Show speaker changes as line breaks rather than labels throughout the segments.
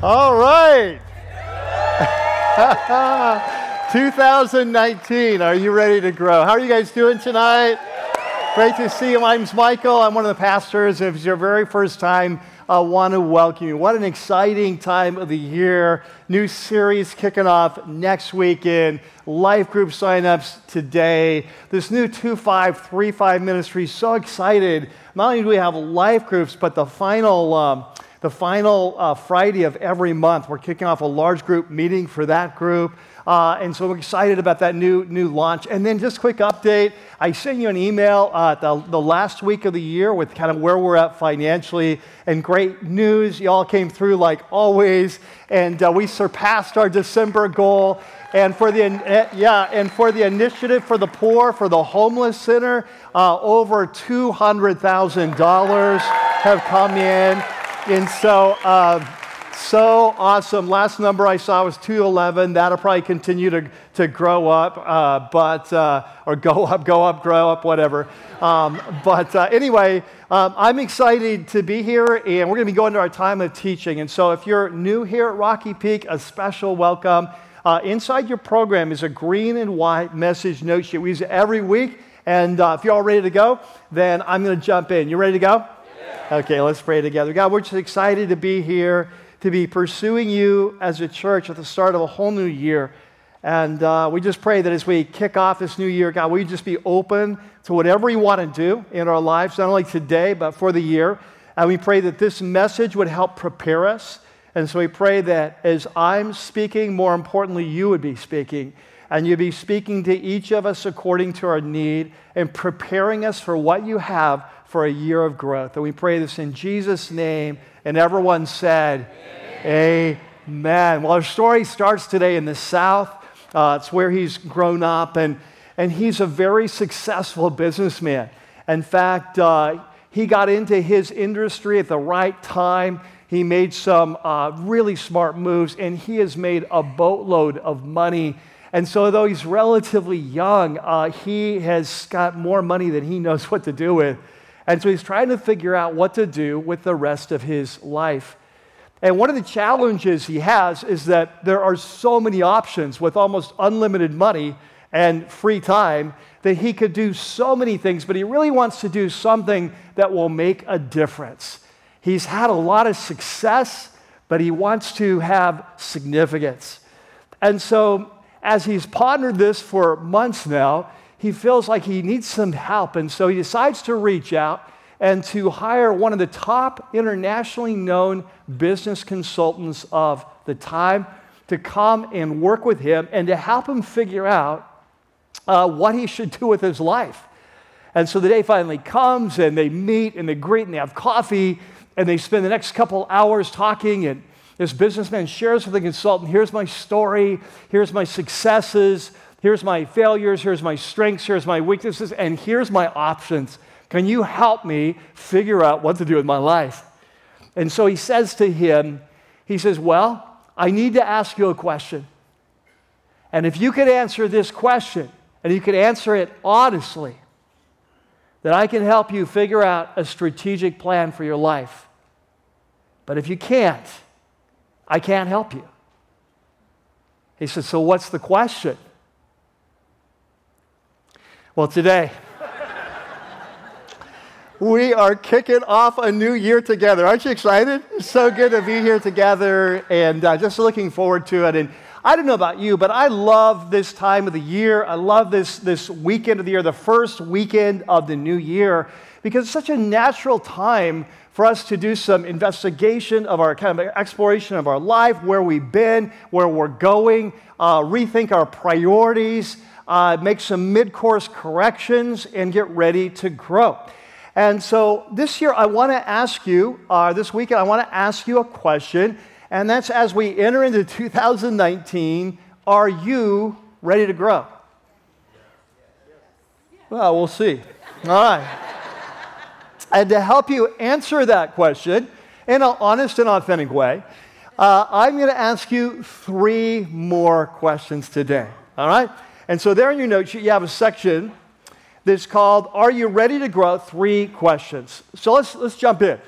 All right. 2019. Are you ready to grow? How are you guys doing tonight? Great to see you. My name's Michael. I'm one of the pastors. If it's your very first time, I want to welcome you. What an exciting time of the year. New series kicking off next weekend. Life group signups today. This new 2535 ministry. So excited. Not only do we have life groups, but the final. Um, the final uh, Friday of every month. We're kicking off a large group meeting for that group. Uh, and so I'm excited about that new, new launch. And then just quick update. I sent you an email uh, the, the last week of the year with kind of where we're at financially and great news. Y'all came through like always. And uh, we surpassed our December goal. And for the, uh, yeah, and for the initiative for the poor, for the homeless center, uh, over $200,000 have come in. And so, uh, so awesome. Last number I saw was 211. That'll probably continue to, to grow up, uh, but, uh, or go up, go up, grow up, whatever. Um, but uh, anyway, um, I'm excited to be here, and we're going to be going to our time of teaching. And so, if you're new here at Rocky Peak, a special welcome. Uh, inside your program is a green and white message note sheet. We use it every week. And uh, if you're all ready to go, then I'm going to jump in. You ready to go? Okay, let's pray together. God, we're just excited to be here, to be pursuing you as a church at the start of a whole new year. And uh, we just pray that as we kick off this new year, God, we just be open to whatever you want to do in our lives, not only today, but for the year. And we pray that this message would help prepare us. And so we pray that as I'm speaking, more importantly, you would be speaking. And you'd be speaking to each of us according to our need and preparing us for what you have for a year of growth. And we pray this in Jesus' name. And everyone said, Amen. Amen. Well, our story starts today in the South. Uh, it's where he's grown up, and, and he's a very successful businessman. In fact, uh, he got into his industry at the right time. He made some uh, really smart moves, and he has made a boatload of money. And so, though he's relatively young, uh, he has got more money than he knows what to do with. And so he's trying to figure out what to do with the rest of his life. And one of the challenges he has is that there are so many options with almost unlimited money and free time that he could do so many things, but he really wants to do something that will make a difference. He's had a lot of success, but he wants to have significance. And so, as he's pondered this for months now, he feels like he needs some help. And so he decides to reach out and to hire one of the top internationally known business consultants of the time to come and work with him and to help him figure out uh, what he should do with his life. And so the day finally comes and they meet and they greet and they have coffee and they spend the next couple hours talking and this businessman shares with the consultant here's my story, here's my successes, Here's my failures, here's my strengths, here's my weaknesses, and here's my options. Can you help me figure out what to do with my life? And so he says to him, he says, Well, I need to ask you a question. And if you could answer this question, and you could answer it honestly, then I can help you figure out a strategic plan for your life. But if you can't, I can't help you. He says, So what's the question? Well, today, we are kicking off a new year together. Aren't you excited? It's so good to be here together and uh, just looking forward to it. And I don't know about you, but I love this time of the year. I love this, this weekend of the year, the first weekend of the new year, because it's such a natural time for us to do some investigation of our kind of exploration of our life, where we've been, where we're going, uh, rethink our priorities uh, make some mid course corrections, and get ready to grow. And so this year, I want to ask you, uh, this weekend, I want to ask you a question, and that's as we enter into 2019, are you ready to grow? Well, we'll see. All right. and to help you answer that question in an honest and authentic way, uh, I'm going to ask you three more questions today. All right? And so, there in your notes, you have a section that's called Are You Ready to Grow? Three questions. So, let's, let's jump in.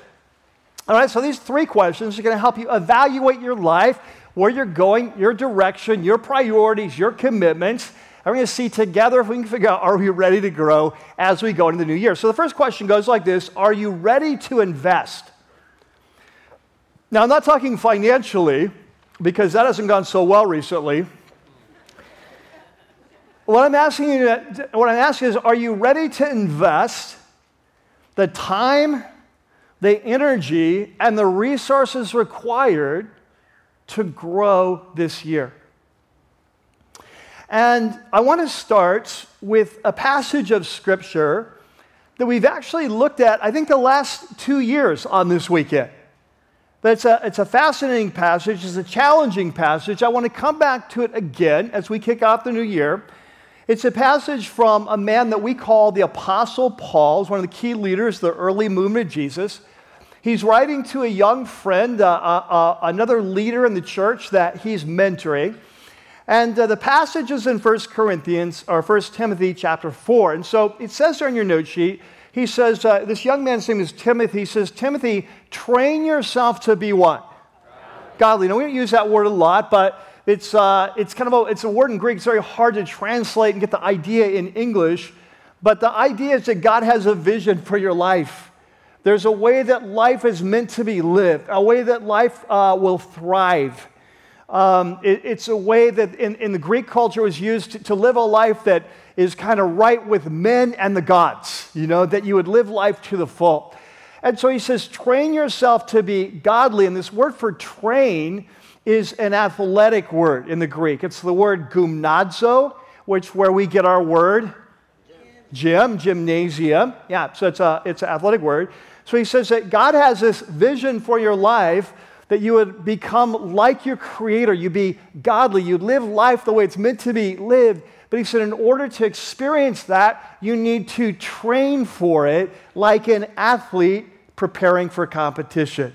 All right, so these three questions are going to help you evaluate your life, where you're going, your direction, your priorities, your commitments. And we're going to see together if we can figure out are we ready to grow as we go into the new year. So the first question goes like this Are you ready to invest? Now, I'm not talking financially because that hasn't gone so well recently. What I'm asking you, what I'm asking is, are you ready to invest the time, the energy, and the resources required to grow this year? And I want to start with a passage of scripture that we've actually looked at, I think, the last two years on this weekend. But it's a, it's a fascinating passage, it's a challenging passage. I want to come back to it again as we kick off the new year. It's a passage from a man that we call the Apostle Paul, He's one of the key leaders of the early movement of Jesus. He's writing to a young friend, uh, uh, uh, another leader in the church that he's mentoring. And uh, the passage is in 1 Corinthians, or 1 Timothy chapter 4. And so it says there on your note sheet, he says, uh, this young man's name is Timothy. He says, Timothy, train yourself to be what? Godly. Now, we don't use that word a lot, but it's, uh, it's kind of a, it's a word in Greek. It's very hard to translate and get the idea in English. But the idea is that God has a vision for your life. There's a way that life is meant to be lived, a way that life uh, will thrive. Um, it, it's a way that in, in, the Greek culture was used to, to live a life that is kind of right with men and the gods, you know, that you would live life to the full. And so he says, train yourself to be godly. And this word for train is an athletic word in the Greek. It's the word gymnazo, which where we get our word gym, gymnasium. Yeah, so it's a it's an athletic word. So he says that God has this vision for your life that you would become like your creator, You'd be godly, you'd live life the way it's meant to be lived. But he said, in order to experience that, you need to train for it like an athlete preparing for competition.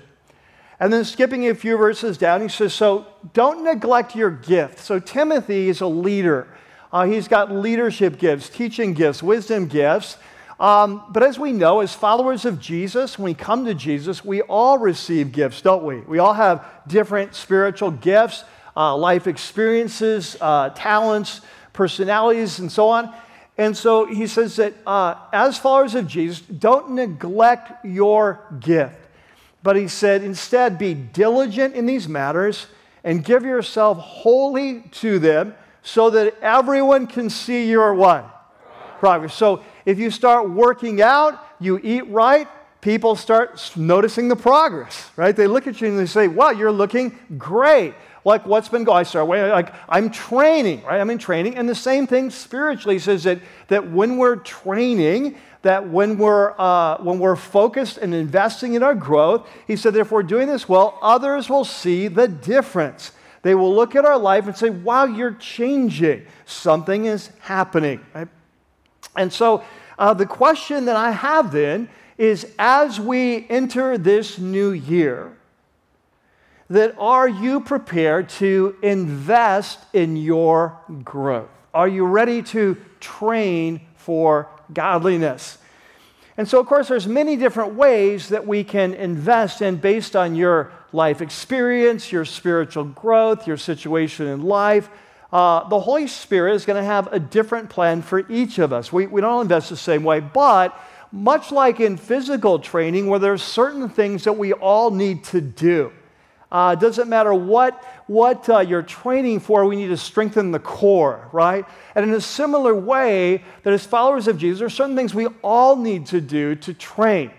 And then skipping a few verses down, he says, So don't neglect your gift. So Timothy is a leader. Uh, he's got leadership gifts, teaching gifts, wisdom gifts. Um, but as we know, as followers of Jesus, when we come to Jesus, we all receive gifts, don't we? We all have different spiritual gifts, uh, life experiences, uh, talents, personalities, and so on. And so he says that uh, as followers of Jesus, don't neglect your gift. But he said, instead, be diligent in these matters and give yourself wholly to them so that everyone can see your what? Progress. So if you start working out, you eat right, people start noticing the progress, right? They look at you and they say, wow, you're looking great. Like what's been going, I start like I'm training, right? I'm in training. And the same thing spiritually says that, that when we're training, that when we're, uh, when we're focused and investing in our growth, he said that if we're doing this well, others will see the difference. They will look at our life and say, wow, you're changing. Something is happening. Right? And so uh, the question that I have then is as we enter this new year, that are you prepared to invest in your growth? Are you ready to train for godliness. And so, of course, there's many different ways that we can invest in based on your life experience, your spiritual growth, your situation in life. Uh, the Holy Spirit is going to have a different plan for each of us. We, we don't all invest the same way, but much like in physical training, where there's certain things that we all need to do. Uh, doesn't matter what, what uh, you're training for, we need to strengthen the core, right? And in a similar way, that as followers of Jesus, there are certain things we all need to do to train.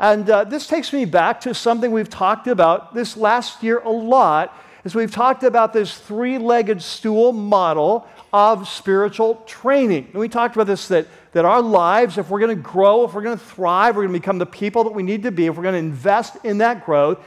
And uh, this takes me back to something we've talked about this last year a lot, as we've talked about this three legged stool model of spiritual training. And we talked about this that, that our lives, if we're going to grow, if we're going to thrive, we're going to become the people that we need to be, if we're going to invest in that growth,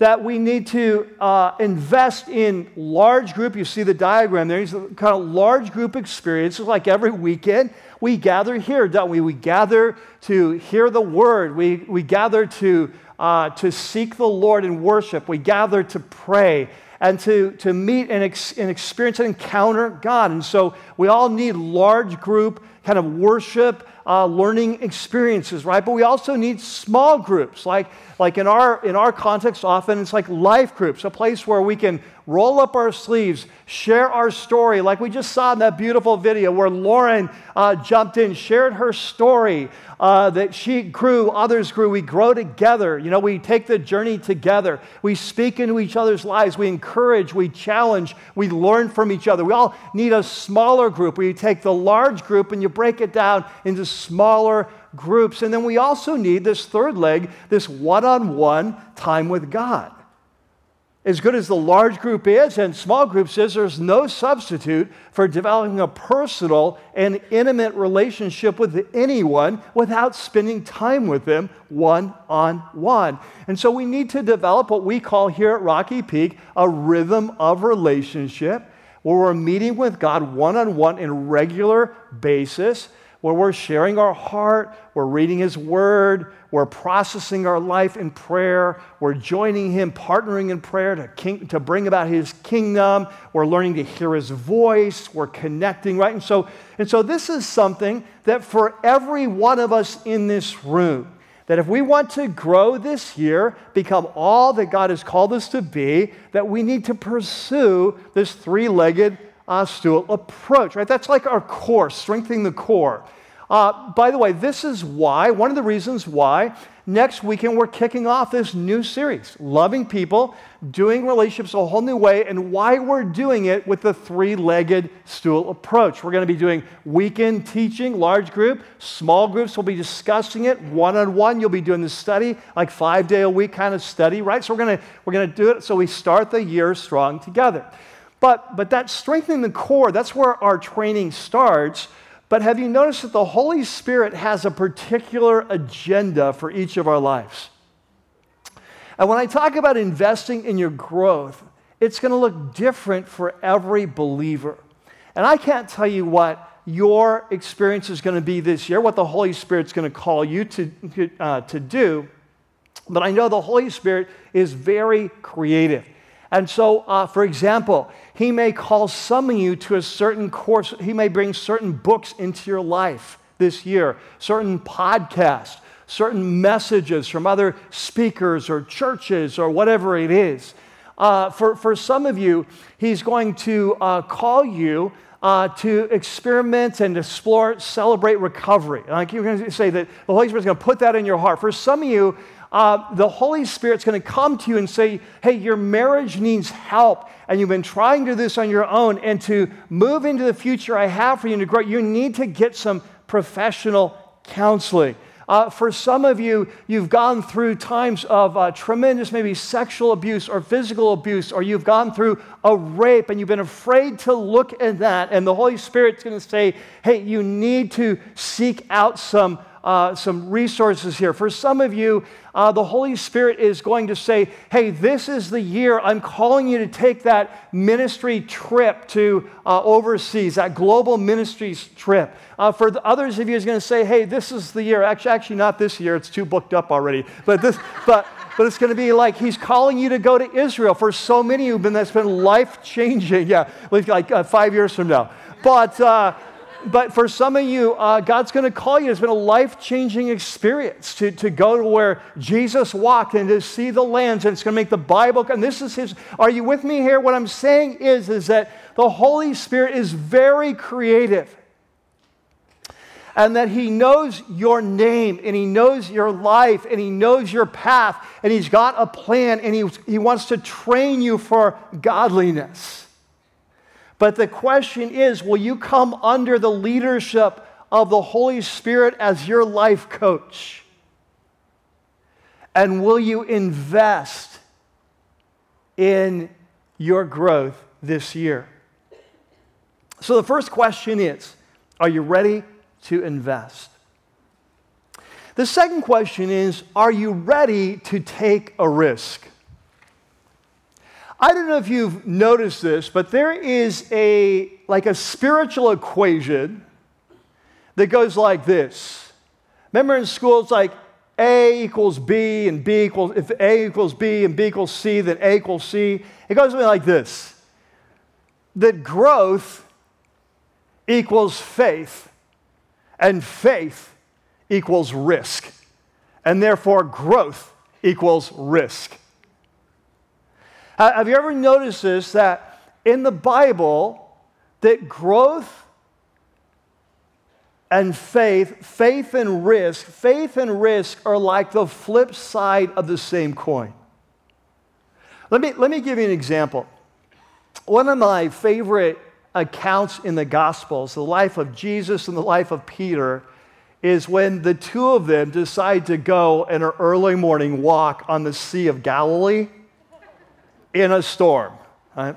that we need to uh, invest in large group. You see the diagram there. It's kind of large group experiences like every weekend. We gather here, don't we? We gather to hear the word. We, we gather to, uh, to seek the Lord in worship. We gather to pray. and to, to meet and, ex, and experience and encounter God. And so we all need large group kind of worship uh, learning experiences, right? But we also need small groups, like, like in, our, in our context, often it's like life groups, a place where we can roll up our sleeves, share our story, like we just saw in that beautiful video where Lauren uh, jumped in, shared her story uh, that she grew, others grew. We grow together. You know, we take the journey together. We speak into each other's lives. We encourage, we challenge, we learn from each other. We all need a smaller group where you take the large group and you break it down into smaller groups. And then we also need this third leg, this one on one time with God. As good as the large group is and small groups is, there's no substitute for developing a personal and intimate relationship with anyone without spending time with them one on one. And so we need to develop what we call here at Rocky Peak a rhythm of relationship where we're meeting with God one on one in regular basis where we're sharing our heart, we're reading His Word, we're processing our life in prayer, we're joining Him, partnering in prayer to, king, to bring about His kingdom, we're learning to hear His voice, we're connecting, right? And so, and so this is something that for every one of us in this room, that if we want to grow this year, become all that God has called us to be, that we need to pursue this three legged uh, stool approach, right? That's like our core, strengthening the core. Uh, by the way, this is why, one of the reasons why next weekend we're kicking off this new series, Loving People, Doing Relationships a Whole New Way, and why we're doing it with the three legged stool approach. We're going to be doing weekend teaching, large group, small groups will be discussing it one on one. You'll be doing the study, like five day a week kind of study, right? So we're going to, we're going to do it so we start the year strong together. But, but that strengthening the core, that's where our training starts. But have you noticed that the Holy Spirit has a particular agenda for each of our lives? And when I talk about investing in your growth, it's going to look different for every believer. And I can't tell you what your experience is going to be this year, what the Holy Spirit's going to call you to, uh, to do. But I know the Holy Spirit is very creative. And so, uh, for example, he may call some of you to a certain course. He may bring certain books into your life this year, certain podcasts, certain messages from other speakers or churches or whatever it is. Uh, for, for some of you, he's going to uh, call you uh, to experiment and explore, celebrate recovery. Like you're going to say that the Holy Spirit's going to put that in your heart. For some of you, uh, the Holy Spirit's going to come to you and say, Hey, your marriage needs help, and you've been trying to do this on your own, and to move into the future I have for you and to grow, you need to get some professional counseling. Uh, for some of you, you've gone through times of uh, tremendous, maybe sexual abuse or physical abuse, or you've gone through a rape and you've been afraid to look at that. And the Holy Spirit's going to say, hey, you need to seek out some uh, some resources here. For some of you, uh, the Holy Spirit is going to say, hey, this is the year I'm calling you to take that ministry trip to uh, overseas, that global ministries trip. Uh, for the others of you, is going to say, hey, this is the year. Actually, actually, not this year. It's too booked up already. But this, but but it's going to be like he's calling you to go to Israel. For so many of you, been that's been life changing. Yeah, like uh, five years from now. But uh, but for some of you, uh, God's going to call you. It's been a life changing experience to, to go to where Jesus walked and to see the lands, and it's going to make the Bible. And this is His. Are you with me here? What I'm saying is, is that the Holy Spirit is very creative. And that he knows your name and he knows your life and he knows your path and he's got a plan and he, he wants to train you for godliness. But the question is will you come under the leadership of the Holy Spirit as your life coach? And will you invest in your growth this year? So the first question is Are you ready to invest? The second question is Are you ready to take a risk? I don't know if you've noticed this, but there is a like a spiritual equation that goes like this. Remember in school, it's like A equals B and B equals, if A equals B and B equals C, then A equals C. It goes like this that growth equals faith, and faith equals risk. And therefore, growth equals risk. Uh, have you ever noticed this that in the Bible, that growth and faith, faith and risk, faith and risk are like the flip side of the same coin. Let me, let me give you an example. One of my favorite accounts in the Gospels, the life of Jesus and the life of Peter, is when the two of them decide to go in an early morning walk on the Sea of Galilee in a storm. Right?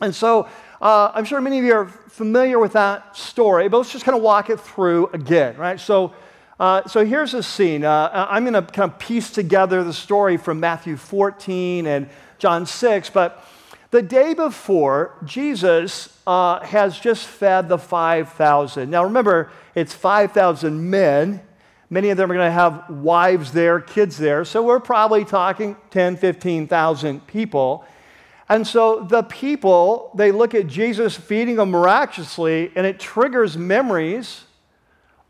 And so uh, I'm sure many of you are familiar with that story, but let's just kind of walk it through again, right? So, uh, so here's a scene. Uh, I'm going to kind of piece together the story from Matthew 14 and John 6, but the day before, Jesus uh, has just fed the 5,000. Now remember, it's 5,000 men. Many of them are going to have wives there, kids there. So we're probably talking 10, 15,000 people. And so the people, they look at Jesus feeding them miraculously, and it triggers memories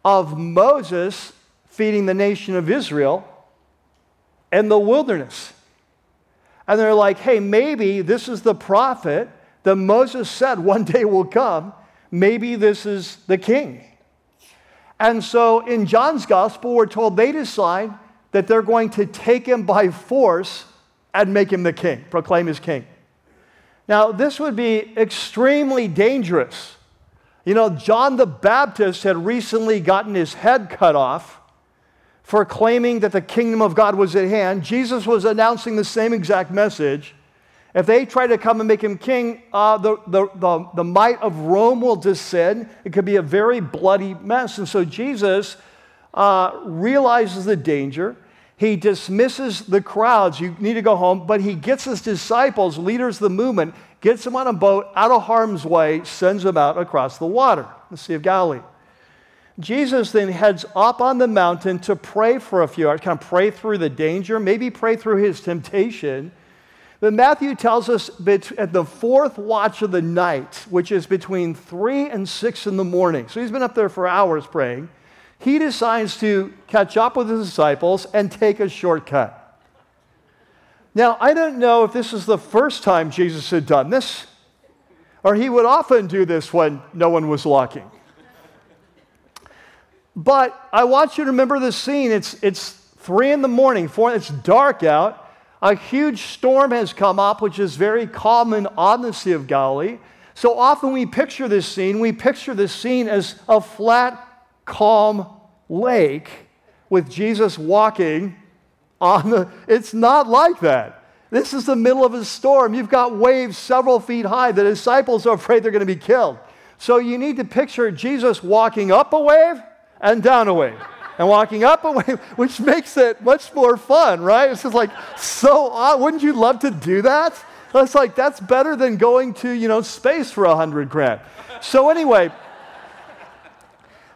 of Moses feeding the nation of Israel in the wilderness. And they're like, hey, maybe this is the prophet that Moses said one day will come. Maybe this is the king. And so in John's gospel, we're told they decide that they're going to take him by force and make him the king, proclaim his king. Now, this would be extremely dangerous. You know, John the Baptist had recently gotten his head cut off for claiming that the kingdom of God was at hand. Jesus was announcing the same exact message. If they try to come and make him king, uh, the, the, the, the might of Rome will descend. It could be a very bloody mess. And so Jesus uh, realizes the danger. He dismisses the crowds. You need to go home. But he gets his disciples, leaders of the movement, gets them on a boat out of harm's way, sends them out across the water, the Sea of Galilee. Jesus then heads up on the mountain to pray for a few hours, kind of pray through the danger, maybe pray through his temptation. But Matthew tells us at the fourth watch of the night, which is between three and six in the morning. So he's been up there for hours praying he decides to catch up with his disciples and take a shortcut. Now, I don't know if this is the first time Jesus had done this, or he would often do this when no one was looking. But I want you to remember the scene. It's, it's three in the morning, four, it's dark out. A huge storm has come up, which is very common on the Sea of Galilee. So often we picture this scene, we picture this scene as a flat calm lake with Jesus walking on the. It's not like that. This is the middle of a storm. You've got waves several feet high. The disciples are afraid they're going to be killed. So you need to picture Jesus walking up a wave and down a wave. And walking up a wave, which makes it much more fun, right? It's just like so odd. Wouldn't you love to do that? That's like, that's better than going to, you know, space for a hundred grand. So anyway,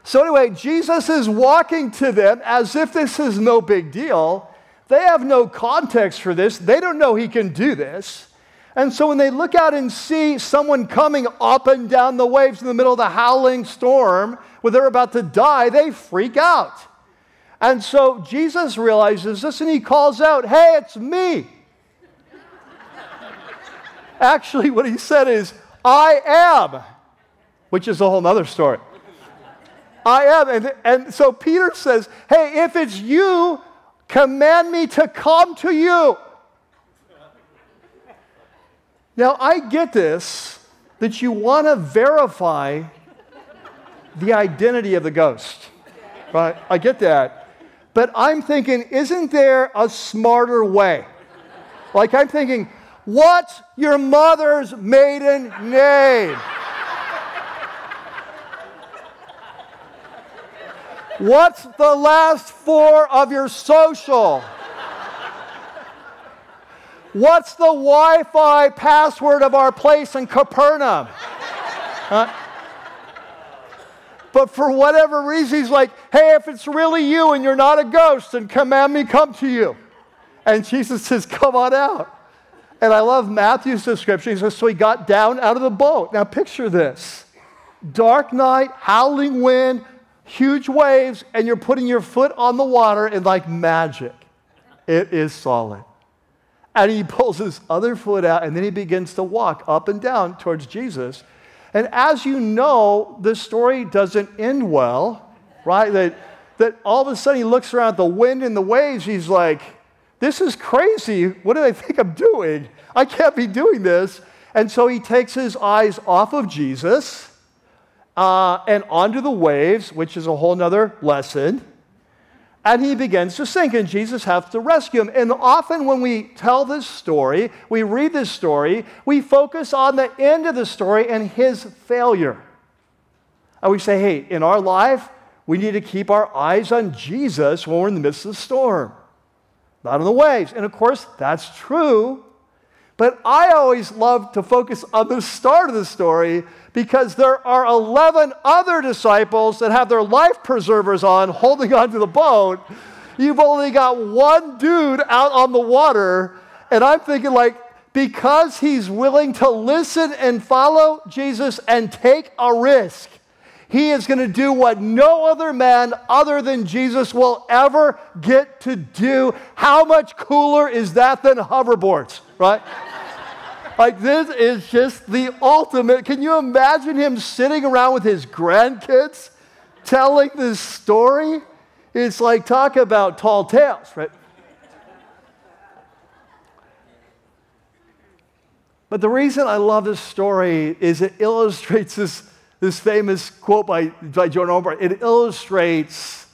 so, anyway, Jesus is walking to them as if this is no big deal. They have no context for this, they don't know he can do this. And so, when they look out and see someone coming up and down the waves in the middle of the howling storm where they're about to die, they freak out. And so, Jesus realizes this and he calls out, Hey, it's me. Actually, what he said is, I am, which is a whole other story. I am. And, and so Peter says, Hey, if it's you, command me to come to you. Now, I get this that you want to verify the identity of the ghost, right? I get that. But I'm thinking, isn't there a smarter way? Like, I'm thinking, what's your mother's maiden name? What's the last four of your social? What's the Wi Fi password of our place in Capernaum? But for whatever reason, he's like, hey, if it's really you and you're not a ghost, then command me come to you. And Jesus says, come on out. And I love Matthew's description. He says, so he got down out of the boat. Now picture this dark night, howling wind, huge waves, and you're putting your foot on the water and like magic. It is solid. And he pulls his other foot out and then he begins to walk up and down towards Jesus. And as you know, the story doesn't end well, right? That, that all of a sudden he looks around at the wind and the waves. He's like, this is crazy. What do they think I'm doing? I can't be doing this. And so he takes his eyes off of Jesus uh, and onto the waves, which is a whole nother lesson. And he begins to sink, and Jesus has to rescue him. And often, when we tell this story, we read this story, we focus on the end of the story and his failure. And we say, hey, in our life, we need to keep our eyes on Jesus when we're in the midst of the storm, not on the waves. And of course, that's true. But I always love to focus on the start of the story because there are 11 other disciples that have their life preservers on holding onto the boat. You've only got one dude out on the water. And I'm thinking, like, because he's willing to listen and follow Jesus and take a risk, he is going to do what no other man other than Jesus will ever get to do. How much cooler is that than hoverboards, right? Like, this is just the ultimate. Can you imagine him sitting around with his grandkids telling this story? It's like, talk about tall tales, right? But the reason I love this story is it illustrates this this famous quote by, by John Ortberg, it illustrates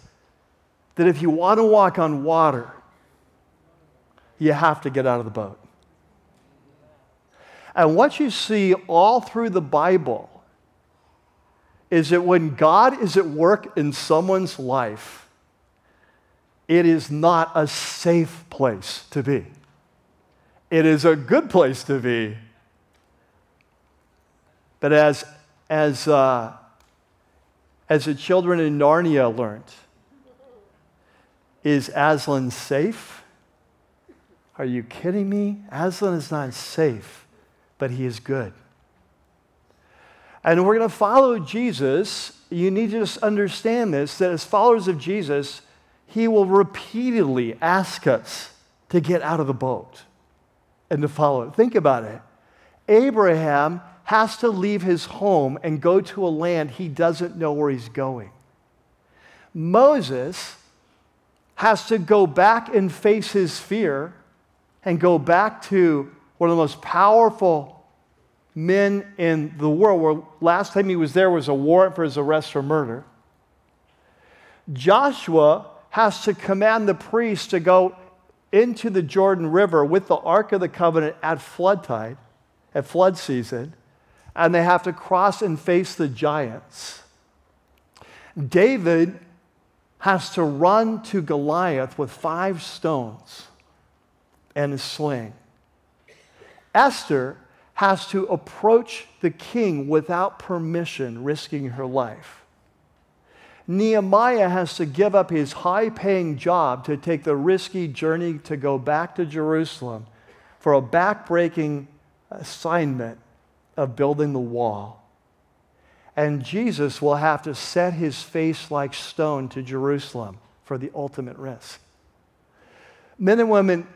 that if you want to walk on water, you have to get out of the boat. And what you see all through the Bible is that when God is at work in someone's life, it is not a safe place to be. It is a good place to be. But as as, uh, as the children in Narnia learned. Is Aslan safe? Are you kidding me? Aslan is not safe, but he is good. And we're going to follow Jesus. You need to just understand this that as followers of Jesus, he will repeatedly ask us to get out of the boat and to follow it. Think about it. Abraham has to leave his home and go to a land he doesn't know where he's going. Moses has to go back and face his fear and go back to one of the most powerful men in the world, where last time he was there was a warrant for his arrest for murder. Joshua has to command the priests to go into the Jordan River with the Ark of the Covenant at flood tide, at flood season and they have to cross and face the giants. David has to run to Goliath with five stones and a sling. Esther has to approach the king without permission, risking her life. Nehemiah has to give up his high paying job to take the risky journey to go back to Jerusalem for a back-breaking assignment of building the wall. And Jesus will have to set his face like stone to Jerusalem for the ultimate risk. Men and women,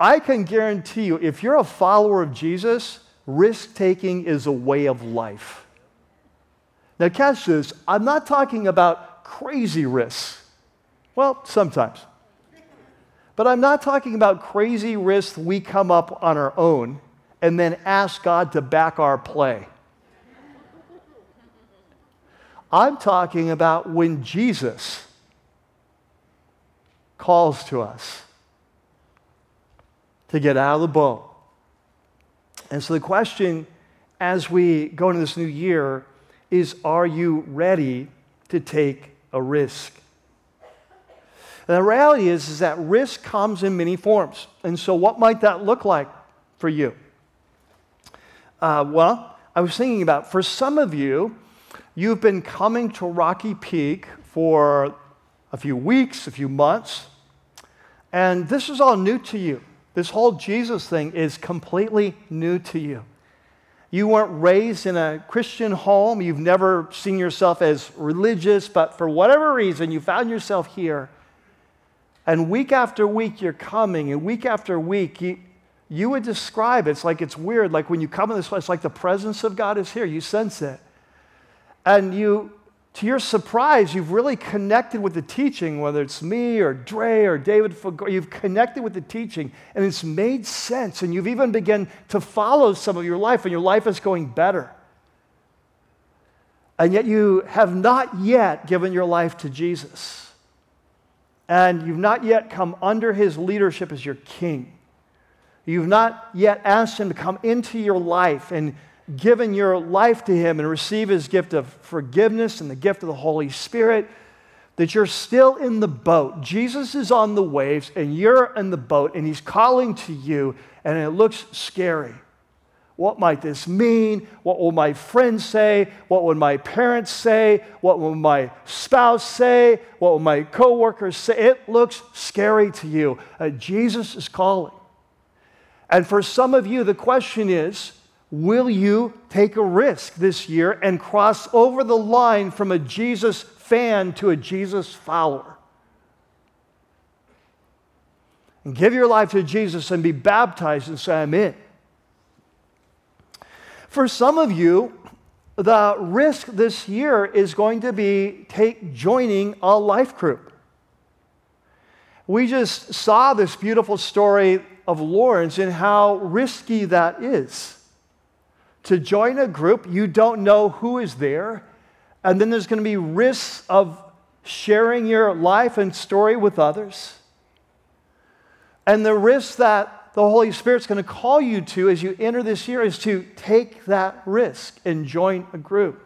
I can guarantee you, if you're a follower of Jesus, risk taking is a way of life. Now, catch this. I'm not talking about crazy risks. Well, sometimes. But I'm not talking about crazy risks we come up on our own and then ask God to back our play. I'm talking about when Jesus calls to us to get out of the boat. And so the question as we go into this new year is are you ready to take a risk? And the reality is, is that risk comes in many forms. And so, what might that look like for you? Uh, well, I was thinking about for some of you, you've been coming to Rocky Peak for a few weeks, a few months, and this is all new to you. This whole Jesus thing is completely new to you. You weren't raised in a Christian home. You've never seen yourself as religious, but for whatever reason, you found yourself here. And week after week, you're coming, and week after week, you, you would describe it. It's like it's weird. Like when you come in this place, like the presence of God is here. You sense it. And you to your surprise, you've really connected with the teaching, whether it's me or Dre or David you've connected with the teaching and it's made sense. And you've even begun to follow some of your life, and your life is going better. And yet you have not yet given your life to Jesus. And you've not yet come under his leadership as your king. You've not yet asked him to come into your life and given your life to Him and receive His gift of forgiveness and the gift of the Holy Spirit, that you're still in the boat. Jesus is on the waves and you're in the boat and He's calling to you, and it looks scary. What might this mean? What will my friends say? What would my parents say? What will my spouse say? What will my coworkers say? It looks scary to you. Uh, Jesus is calling. And for some of you, the question is Will you take a risk this year and cross over the line from a Jesus fan to a Jesus follower? And give your life to Jesus and be baptized and say, I'm in. For some of you, the risk this year is going to be take joining a life group. We just saw this beautiful story of Lauren's and how risky that is to join a group, you don't know who is there. And then there's going to be risks of sharing your life and story with others. And the risk that the Holy Spirit's going to call you to as you enter this year is to take that risk and join a group.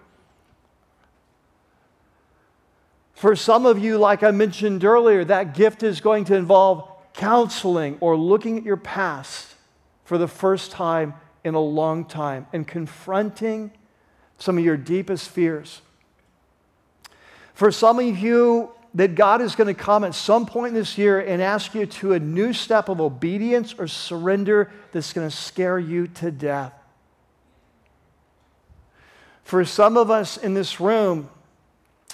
For some of you, like I mentioned earlier, that gift is going to involve counseling or looking at your past for the first time in a long time and confronting some of your deepest fears. For some of you, that God is going to come at some point this year and ask you to a new step of obedience or surrender that's going to scare you to death. For some of us in this room,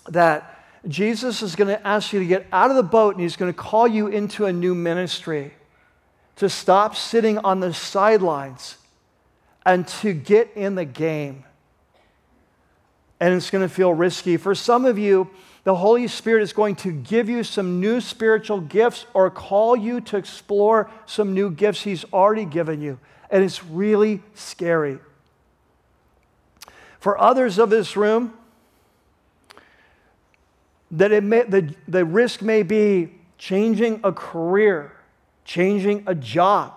that Jesus is going to ask you to get out of the boat and he's going to call you into a new ministry, to stop sitting on the sidelines and to get in the game. And it's going to feel risky. For some of you, the Holy Spirit is going to give you some new spiritual gifts or call you to explore some new gifts He's already given you. And it's really scary. For others of this room, that it may, the, the risk may be changing a career, changing a job.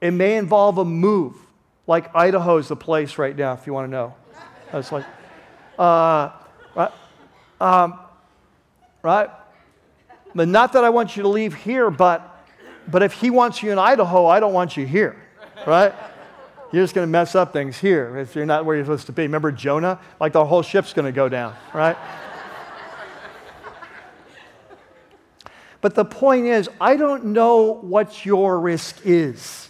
It may involve a move like Idaho's the place right now, if you want to know. It's like, uh, right? Um, right? But not that I want you to leave here, but, but if he wants you in Idaho, I don't want you here, right? You're just going to mess up things here if you're not where you're supposed to be. Remember Jonah? Like the whole ship's going to go down, right? but the point is, I don't know what your risk is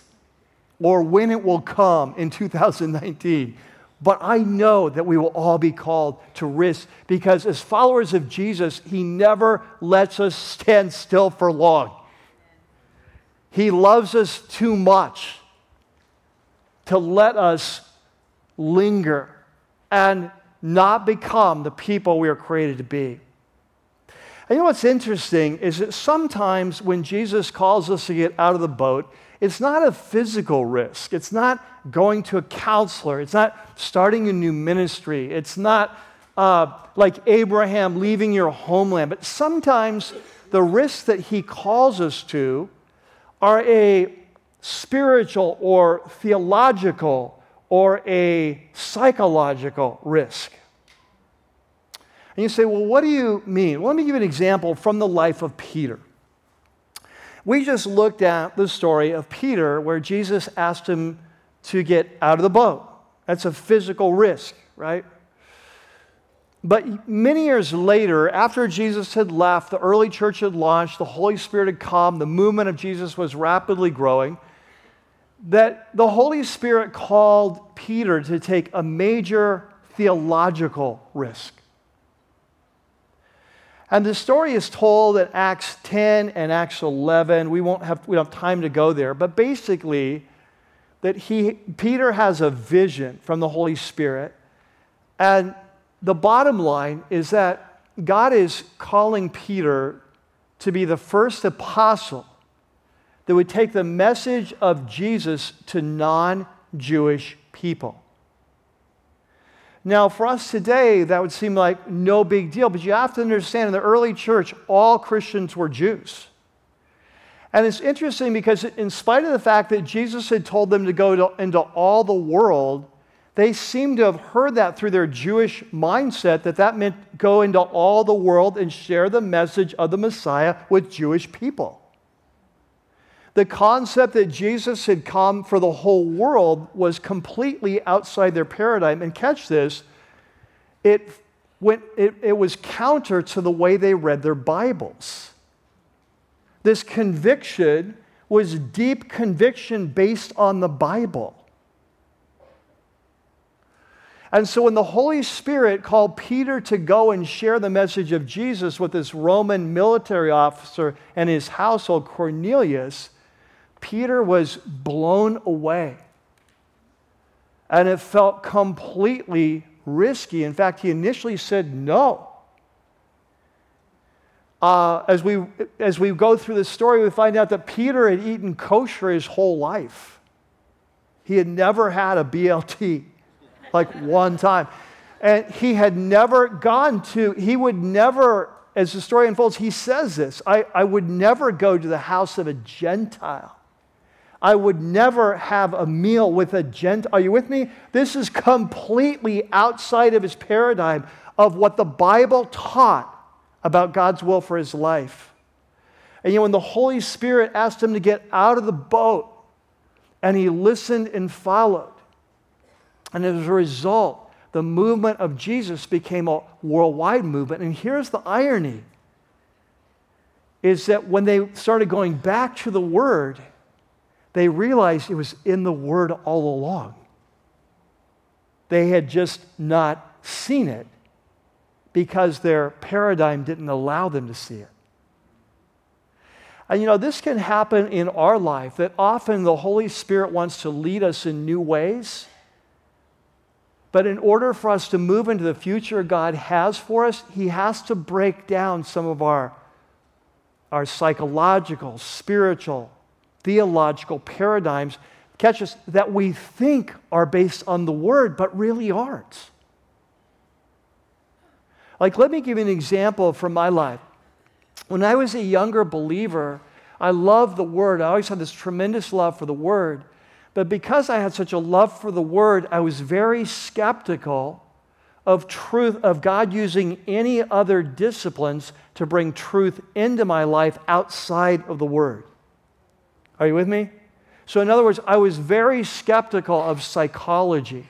or when it will come in 2019. But I know that we will all be called to risk because, as followers of Jesus, He never lets us stand still for long. He loves us too much to let us linger and not become the people we are created to be. And you know what's interesting is that sometimes when Jesus calls us to get out of the boat, it's not a physical risk. It's not going to a counselor. It's not starting a new ministry. It's not uh, like Abraham leaving your homeland. But sometimes the risks that he calls us to are a spiritual or theological or a psychological risk. And you say, well, what do you mean? Well, let me give you an example from the life of Peter. We just looked at the story of Peter where Jesus asked him to get out of the boat. That's a physical risk, right? But many years later, after Jesus had left, the early church had launched, the Holy Spirit had come, the movement of Jesus was rapidly growing, that the Holy Spirit called Peter to take a major theological risk. And the story is told in Acts 10 and Acts 11. We won't have, we don't have time to go there, but basically, that he, Peter has a vision from the Holy Spirit. And the bottom line is that God is calling Peter to be the first apostle that would take the message of Jesus to non Jewish people. Now, for us today, that would seem like no big deal, but you have to understand in the early church, all Christians were Jews. And it's interesting because, in spite of the fact that Jesus had told them to go to, into all the world, they seem to have heard that through their Jewish mindset that that meant go into all the world and share the message of the Messiah with Jewish people. The concept that Jesus had come for the whole world was completely outside their paradigm. And catch this, it, went, it, it was counter to the way they read their Bibles. This conviction was deep conviction based on the Bible. And so when the Holy Spirit called Peter to go and share the message of Jesus with this Roman military officer and his household, Cornelius, Peter was blown away. And it felt completely risky. In fact, he initially said no. Uh, as, we, as we go through the story, we find out that Peter had eaten kosher his whole life. He had never had a BLT, like one time. And he had never gone to, he would never, as the story unfolds, he says this I, I would never go to the house of a Gentile. I would never have a meal with a Gentile. Are you with me? This is completely outside of his paradigm of what the Bible taught about God's will for his life. And you know, when the Holy Spirit asked him to get out of the boat, and he listened and followed, and as a result, the movement of Jesus became a worldwide movement. And here's the irony is that when they started going back to the Word, they realized it was in the Word all along. They had just not seen it because their paradigm didn't allow them to see it. And you know, this can happen in our life that often the Holy Spirit wants to lead us in new ways. But in order for us to move into the future God has for us, He has to break down some of our, our psychological, spiritual, theological paradigms, catch us, that we think are based on the Word, but really aren't. Like, let me give you an example from my life. When I was a younger believer, I loved the Word. I always had this tremendous love for the Word. But because I had such a love for the Word, I was very skeptical of truth, of God using any other disciplines to bring truth into my life outside of the Word. Are you with me? So, in other words, I was very skeptical of psychology.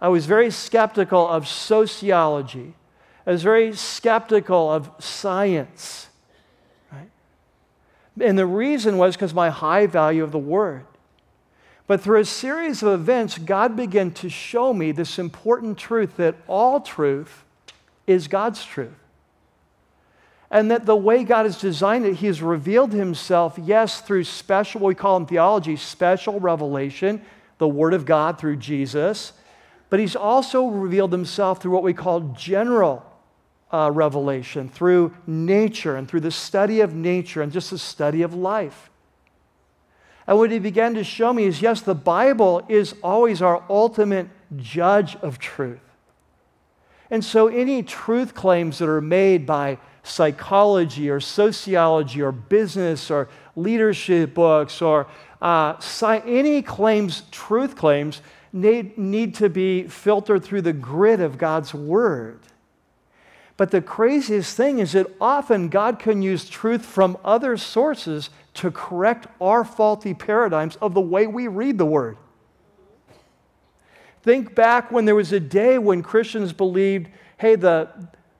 I was very skeptical of sociology. I was very skeptical of science. Right? And the reason was because my high value of the Word. But through a series of events, God began to show me this important truth that all truth is God's truth and that the way God has designed it, He has revealed Himself, yes, through special, what we call in theology, special revelation, the Word of God through Jesus, but He's also revealed Himself through what we call general uh, revelation, through nature and through the study of nature and just the study of life. And what He began to show me is yes, the Bible is always our ultimate judge of truth. And so any truth claims that are made by psychology or sociology or business or leadership books or uh, sci- any claims, truth claims, need, need to be filtered through the grid of God's Word. But the craziest thing is that often God can use truth from other sources to correct our faulty paradigms of the way we read the Word. Think back when there was a day when Christians believed, hey, the,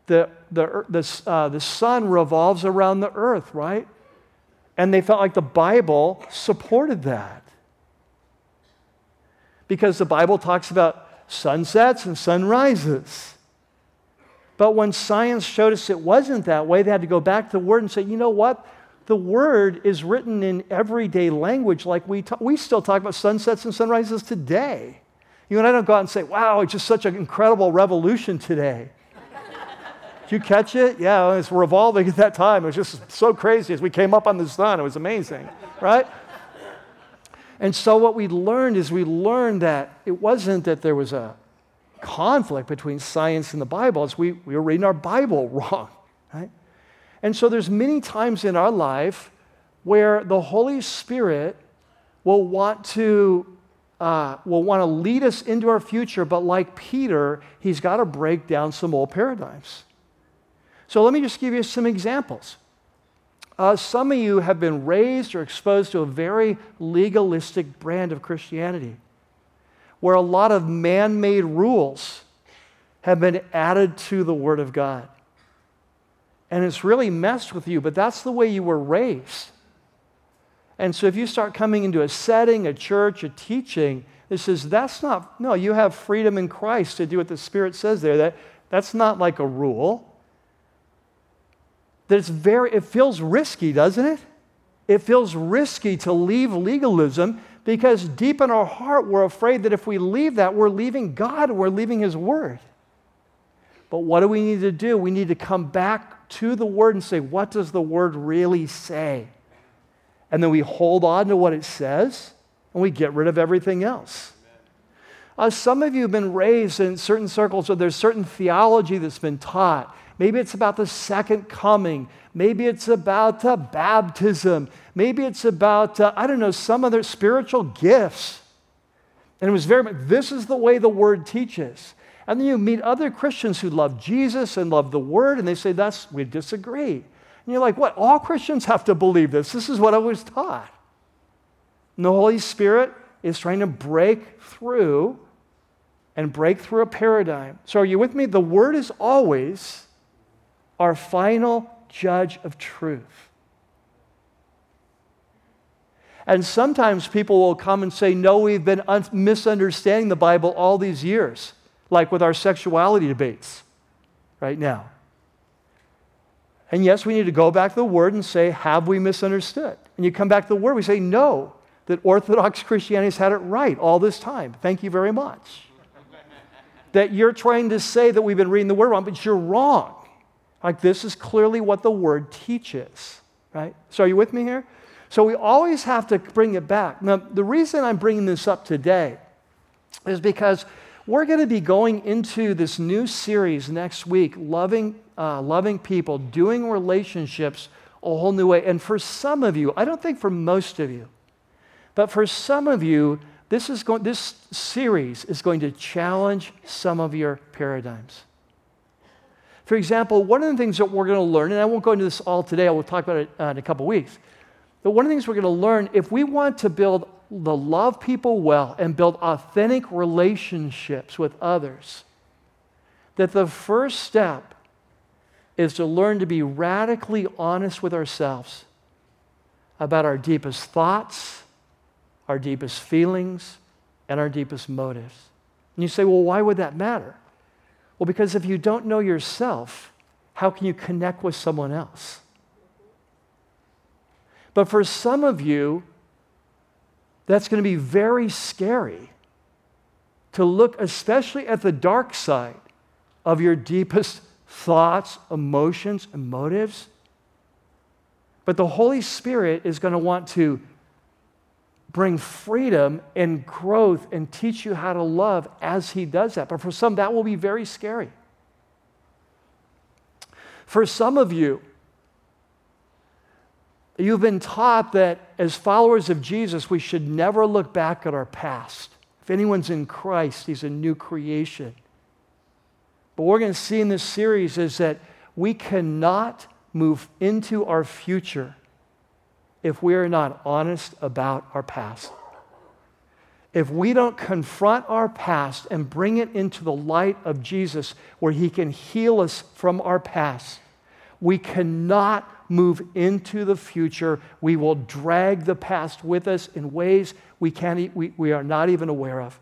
the, the, the, uh, the sun revolves around the earth, right? And they felt like the Bible supported that. Because the Bible talks about sunsets and sunrises. But when science showed us it wasn't that way, they had to go back to the Word and say, you know what? The Word is written in everyday language like we, talk, we still talk about sunsets and sunrises today. You and I don't go out and say, wow, it's just such an incredible revolution today. You catch it? Yeah, it was revolving at that time. It was just so crazy as we came up on the sun. It was amazing, right? And so what we learned is we learned that it wasn't that there was a conflict between science and the Bible is we, we were reading our Bible wrong, right? And so there's many times in our life where the Holy Spirit will want to uh, will want to lead us into our future, but like Peter, he's got to break down some old paradigms. So let me just give you some examples. Uh, some of you have been raised or exposed to a very legalistic brand of Christianity where a lot of man made rules have been added to the Word of God. And it's really messed with you, but that's the way you were raised. And so if you start coming into a setting, a church, a teaching that says that's not, no, you have freedom in Christ to do what the Spirit says there. That, that's not like a rule. That it's very, it feels risky, doesn't it? It feels risky to leave legalism because deep in our heart, we're afraid that if we leave that, we're leaving God, we're leaving His Word. But what do we need to do? We need to come back to the Word and say, what does the Word really say? And then we hold on to what it says and we get rid of everything else. Uh, some of you have been raised in certain circles where there's certain theology that's been taught. Maybe it's about the second coming. Maybe it's about uh, baptism. Maybe it's about, uh, I don't know, some other spiritual gifts. And it was very much, this is the way the word teaches. And then you meet other Christians who love Jesus and love the word, and they say, that's, we disagree. And you're like, what? All Christians have to believe this. This is what I was taught. And the Holy Spirit is trying to break through and break through a paradigm. So, are you with me? The word is always our final judge of truth. And sometimes people will come and say, No, we've been un- misunderstanding the Bible all these years, like with our sexuality debates right now. And yes, we need to go back to the Word and say, Have we misunderstood? And you come back to the Word, we say, No, that Orthodox Christianity has had it right all this time. Thank you very much. that you're trying to say that we've been reading the Word wrong, but you're wrong. Like, this is clearly what the Word teaches, right? So, are you with me here? So we always have to bring it back. Now, the reason I'm bringing this up today is because we're going to be going into this new series next week, loving, uh, loving people, doing relationships a whole new way. And for some of you, I don't think for most of you, but for some of you, this, is going, this series is going to challenge some of your paradigms. For example, one of the things that we're going to learn, and I won't go into this all today, I will talk about it uh, in a couple weeks, but one of the things we're going to learn if we want to build the love people well and build authentic relationships with others, that the first step is to learn to be radically honest with ourselves about our deepest thoughts, our deepest feelings, and our deepest motives. And you say, well, why would that matter? Well, because if you don't know yourself, how can you connect with someone else? But for some of you, that's going to be very scary to look, especially at the dark side of your deepest thoughts, emotions, and motives. But the Holy Spirit is going to want to bring freedom and growth and teach you how to love as He does that. But for some, that will be very scary. For some of you, You've been taught that as followers of Jesus, we should never look back at our past. If anyone's in Christ, he's a new creation. But what we're going to see in this series is that we cannot move into our future if we are not honest about our past. if we don't confront our past and bring it into the light of Jesus, where He can heal us from our past, we cannot move into the future. We will drag the past with us in ways we, can't, we, we are not even aware of.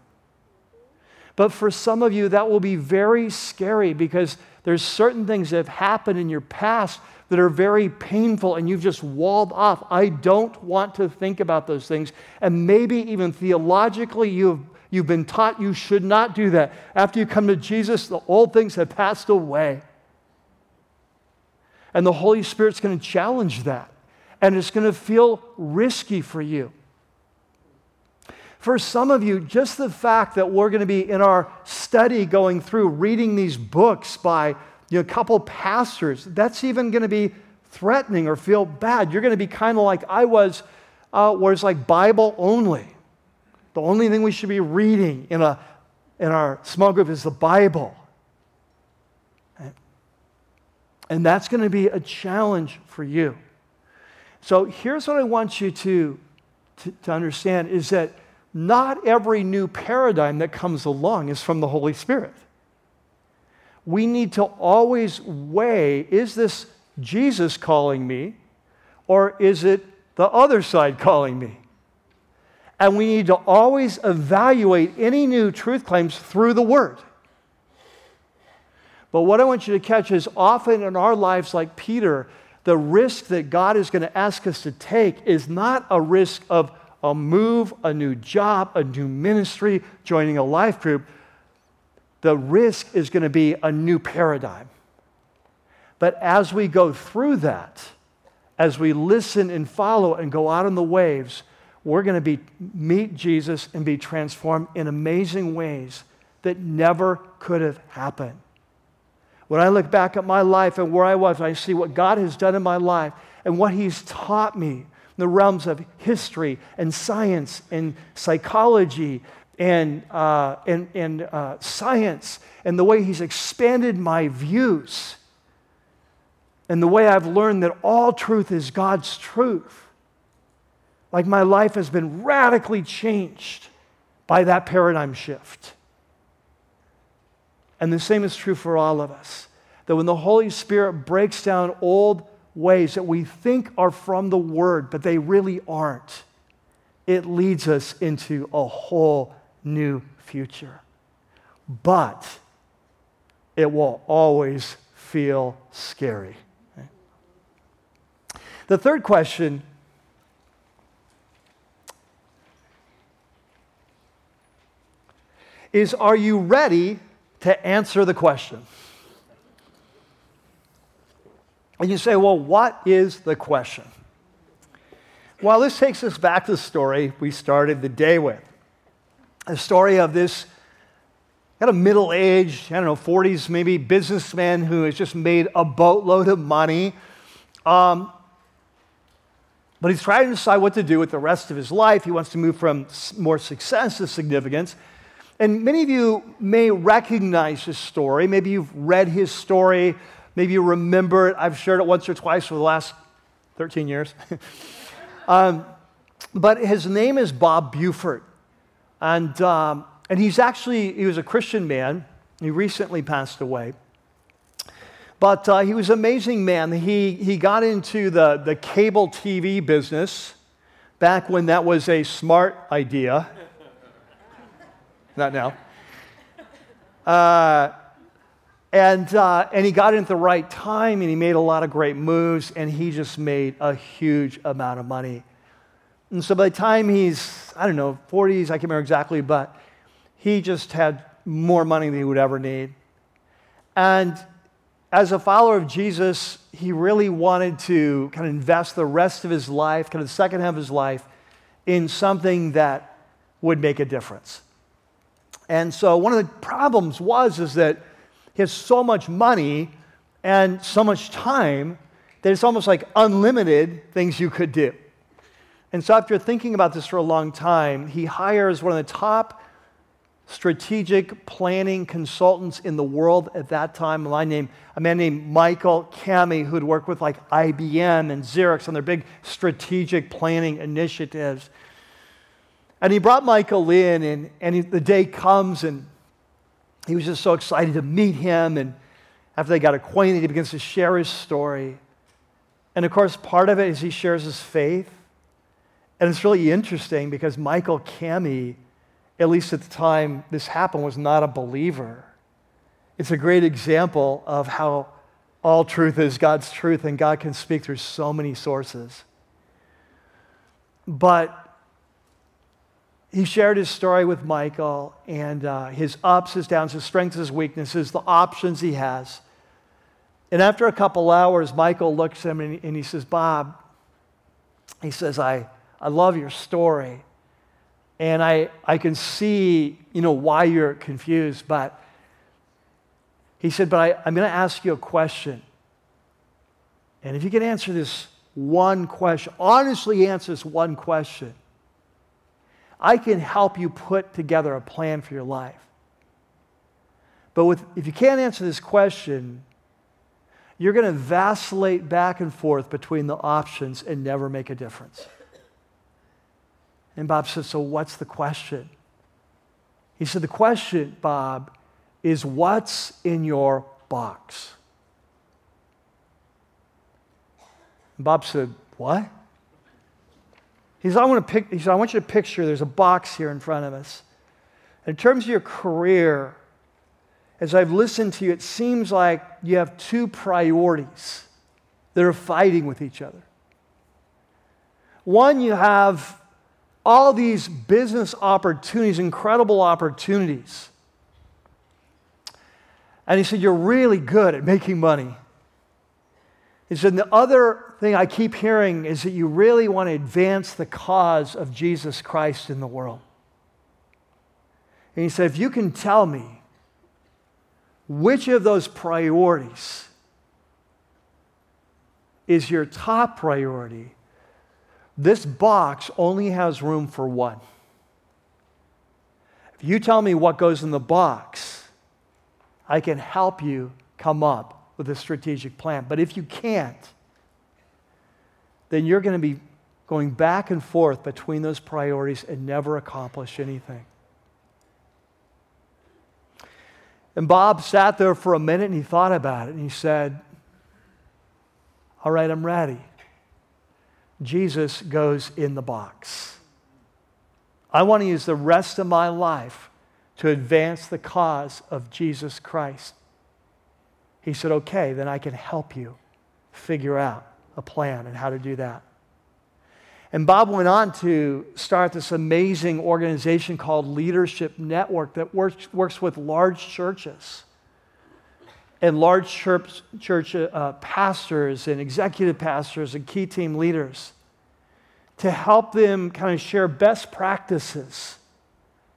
But for some of you, that will be very scary because there's certain things that have happened in your past that are very painful and you've just walled off. I don't want to think about those things. And maybe even theologically, you've, you've been taught you should not do that. After you come to Jesus, the old things have passed away. And the Holy Spirit's going to challenge that. And it's going to feel risky for you. For some of you, just the fact that we're going to be in our study going through reading these books by you know, a couple pastors, that's even going to be threatening or feel bad. You're going to be kind of like I was, uh, where it's like Bible only. The only thing we should be reading in, a, in our small group is the Bible. And that's going to be a challenge for you. So here's what I want you to, to, to understand is that not every new paradigm that comes along is from the Holy Spirit we need to always weigh is this Jesus calling me or is it the other side calling me? And we need to always evaluate any new truth claims through the Word. But what I want you to catch is often in our lives, like Peter, the risk that God is going to ask us to take is not a risk of a move, a new job, a new ministry, joining a life group the risk is going to be a new paradigm. But as we go through that, as we listen and follow and go out on the waves, we're going to be, meet Jesus and be transformed in amazing ways that never could have happened. When I look back at my life and where I was, I see what God has done in my life and what He's taught me in the realms of history and science and psychology and, uh, and, and uh, science and the way he's expanded my views and the way I've learned that all truth is God's truth. Like my life has been radically changed by that paradigm shift. And the same is true for all of us. That when the Holy Spirit breaks down old ways that we think are from the Word, but they really aren't, it leads us into a whole new future. But it will always feel scary. The third question is Are you ready to answer the question? And you say, Well, what is the question? Well, this takes us back to the story we started the day with a story of this kind of middle aged, I don't know, 40s maybe businessman who has just made a boatload of money. Um, but he's trying to decide what to do with the rest of his life. He wants to move from more success to significance. And many of you may recognize his story. Maybe you've read his story. Maybe you remember it. I've shared it once or twice for the last 13 years. um, but his name is Bob Buford. And, um, and he's actually, he was a Christian man. He recently passed away. But uh, he was an amazing man. He, he got into the, the cable TV business back when that was a smart idea. Not now. Uh, and, uh, and he got in at the right time and he made a lot of great moves and he just made a huge amount of money. And so by the time he's, I don't know, 40s, I can't remember exactly, but he just had more money than he would ever need. And as a follower of Jesus, he really wanted to kind of invest the rest of his life, kind of the second half of his life, in something that would make a difference. And so one of the problems was is that he has so much money and so much time that it's almost like unlimited things you could do. And so, after thinking about this for a long time, he hires one of the top strategic planning consultants in the world at that time, a man named, a man named Michael Kami, who'd worked with like IBM and Xerox on their big strategic planning initiatives. And he brought Michael in, and, and he, the day comes, and he was just so excited to meet him. And after they got acquainted, he begins to share his story. And of course, part of it is he shares his faith. And it's really interesting because Michael Kami, at least at the time this happened, was not a believer. It's a great example of how all truth is God's truth and God can speak through so many sources. But he shared his story with Michael and uh, his ups, his downs, his strengths, his weaknesses, the options he has. And after a couple hours, Michael looks at him and, and he says, Bob, he says, I, I love your story. And I, I can see, you know, why you're confused. But he said, but I, I'm going to ask you a question. And if you can answer this one question, honestly answer this one question, I can help you put together a plan for your life. But with, if you can't answer this question, you're going to vacillate back and forth between the options and never make a difference. And Bob said, So what's the question? He said, The question, Bob, is what's in your box? And Bob said, What? He said, I want, to he said, I want you to picture there's a box here in front of us. In terms of your career, as I've listened to you, it seems like you have two priorities that are fighting with each other. One, you have all these business opportunities, incredible opportunities. And he said, You're really good at making money. He said, The other thing I keep hearing is that you really want to advance the cause of Jesus Christ in the world. And he said, If you can tell me which of those priorities is your top priority, this box only has room for one. If you tell me what goes in the box, I can help you come up with a strategic plan. But if you can't, then you're going to be going back and forth between those priorities and never accomplish anything. And Bob sat there for a minute and he thought about it and he said, All right, I'm ready. Jesus goes in the box. I want to use the rest of my life to advance the cause of Jesus Christ. He said, Okay, then I can help you figure out a plan and how to do that. And Bob went on to start this amazing organization called Leadership Network that works, works with large churches and large church, church uh, pastors and executive pastors and key team leaders to help them kind of share best practices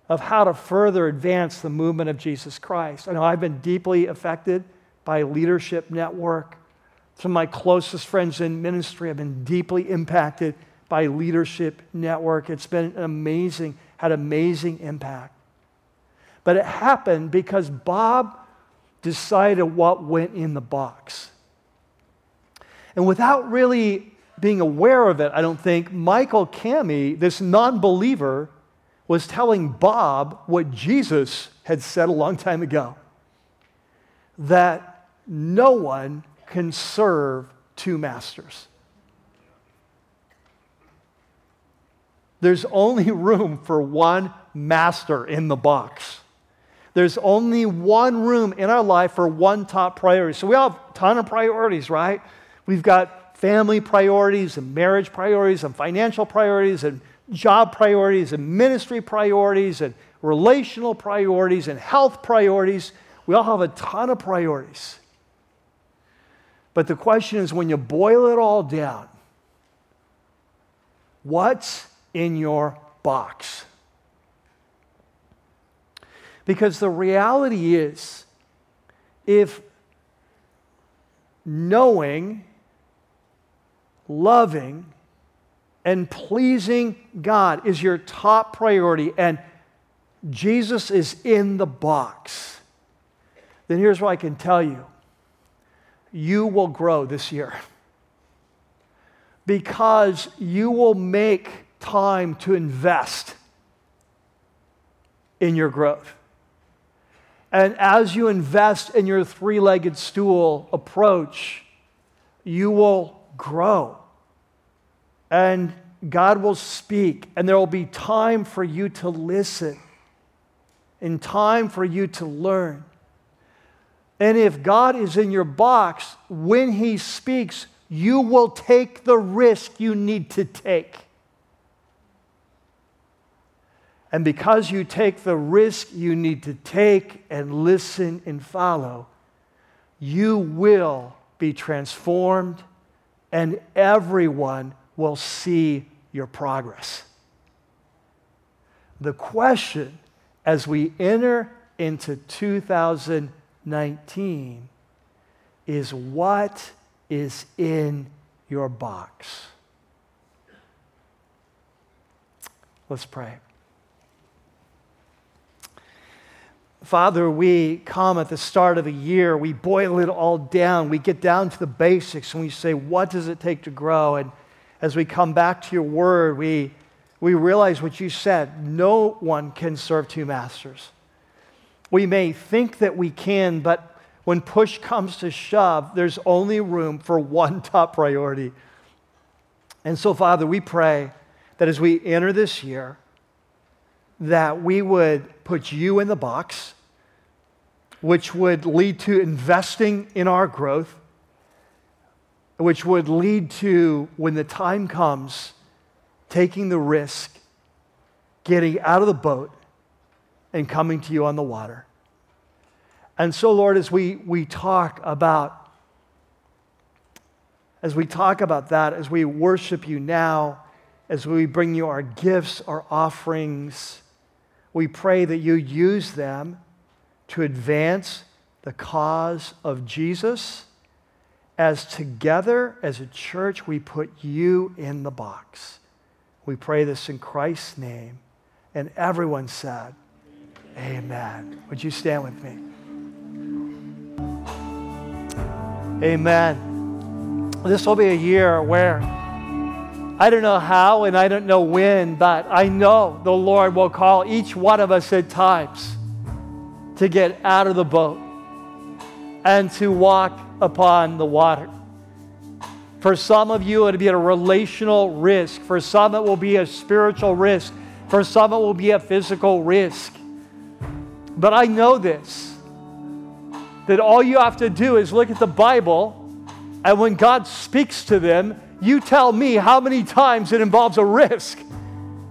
of how to further advance the movement of Jesus Christ. I know I've been deeply affected by Leadership Network. Some of my closest friends in ministry have been deeply impacted by Leadership Network. It's been amazing, had amazing impact. But it happened because Bob decided what went in the box. And without really being aware of it, I don't think, Michael Kami, this non believer, was telling Bob what Jesus had said a long time ago that no one can serve two masters. There's only room for one master in the box. There's only one room in our life for one top priority. So we all have a ton of priorities, right? We've got family priorities and marriage priorities and financial priorities and job priorities and ministry priorities and relational priorities and health priorities. We all have a ton of priorities. But the question is when you boil it all down, what's in your box. Because the reality is, if knowing, loving, and pleasing God is your top priority, and Jesus is in the box, then here's what I can tell you you will grow this year because you will make time to invest in your growth. And as you invest in your three legged stool approach, you will grow. And God will speak, and there will be time for you to listen and time for you to learn. And if God is in your box, when He speaks, you will take the risk you need to take. And because you take the risk you need to take and listen and follow, you will be transformed and everyone will see your progress. The question as we enter into 2019 is what is in your box? Let's pray. Father, we come at the start of the year, we boil it all down, we get down to the basics, and we say, What does it take to grow? And as we come back to your word, we, we realize what you said no one can serve two masters. We may think that we can, but when push comes to shove, there's only room for one top priority. And so, Father, we pray that as we enter this year, that we would put you in the box, which would lead to investing in our growth, which would lead to, when the time comes, taking the risk, getting out of the boat, and coming to you on the water. And so, Lord, as we, we talk about as we talk about that, as we worship you now, as we bring you our gifts, our offerings, we pray that you use them to advance the cause of Jesus as together as a church we put you in the box. We pray this in Christ's name. And everyone said, Amen. Amen. Would you stand with me? Amen. This will be a year where I don't know how and I don't know when, but I know the Lord will call each one of us at times to get out of the boat and to walk upon the water. For some of you, it'll be a relational risk. For some, it will be a spiritual risk. For some, it will be a physical risk. But I know this that all you have to do is look at the Bible, and when God speaks to them, you tell me how many times it involves a risk.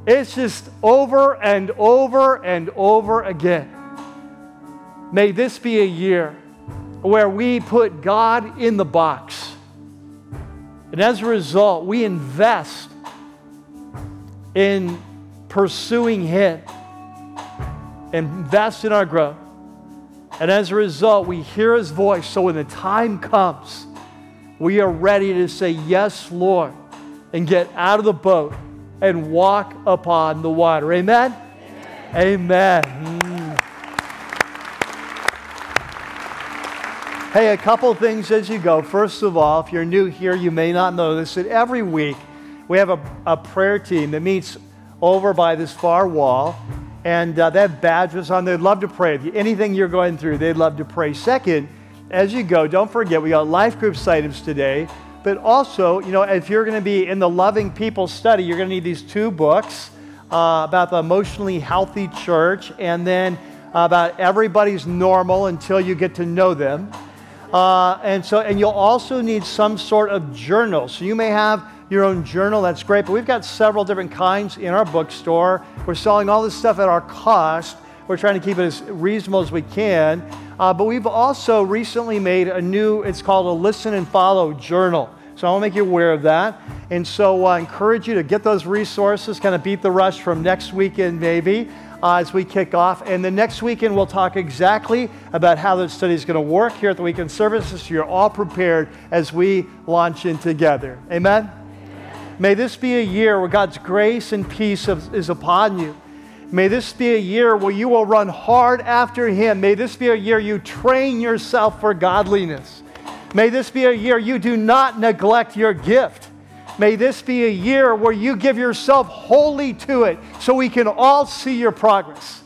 It's just over and over and over again. May this be a year where we put God in the box. And as a result, we invest in pursuing Him, invest in our growth. And as a result, we hear His voice. So when the time comes, we are ready to say, Yes, Lord, and get out of the boat and walk upon the water. Amen? Amen. Amen. Mm. Hey, a couple things as you go. First of all, if you're new here, you may not know this, that every week we have a, a prayer team that meets over by this far wall. And uh, they have badges on. They'd love to pray. If you, anything you're going through, they'd love to pray. Second, as you go, don't forget, we got life group items today. But also, you know, if you're going to be in the loving people study, you're going to need these two books uh, about the emotionally healthy church and then about everybody's normal until you get to know them. Uh, and so, and you'll also need some sort of journal. So you may have your own journal. That's great. But we've got several different kinds in our bookstore. We're selling all this stuff at our cost. We're trying to keep it as reasonable as we can. Uh, but we've also recently made a new, it's called a Listen and Follow journal. So I want to make you aware of that. And so I encourage you to get those resources, kind of beat the rush from next weekend, maybe, uh, as we kick off. And the next weekend, we'll talk exactly about how that study is going to work here at the weekend services. So you're all prepared as we launch in together. Amen? Amen. May this be a year where God's grace and peace is upon you. May this be a year where you will run hard after Him. May this be a year you train yourself for godliness. May this be a year you do not neglect your gift. May this be a year where you give yourself wholly to it so we can all see your progress.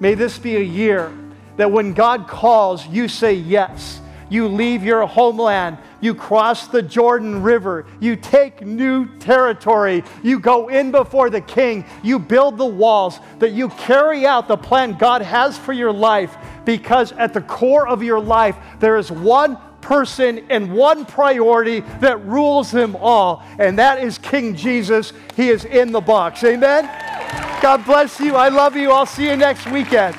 May this be a year that when God calls, you say yes. You leave your homeland. You cross the Jordan River. You take new territory. You go in before the king. You build the walls, that you carry out the plan God has for your life because at the core of your life, there is one person and one priority that rules them all, and that is King Jesus. He is in the box. Amen? God bless you. I love you. I'll see you next weekend.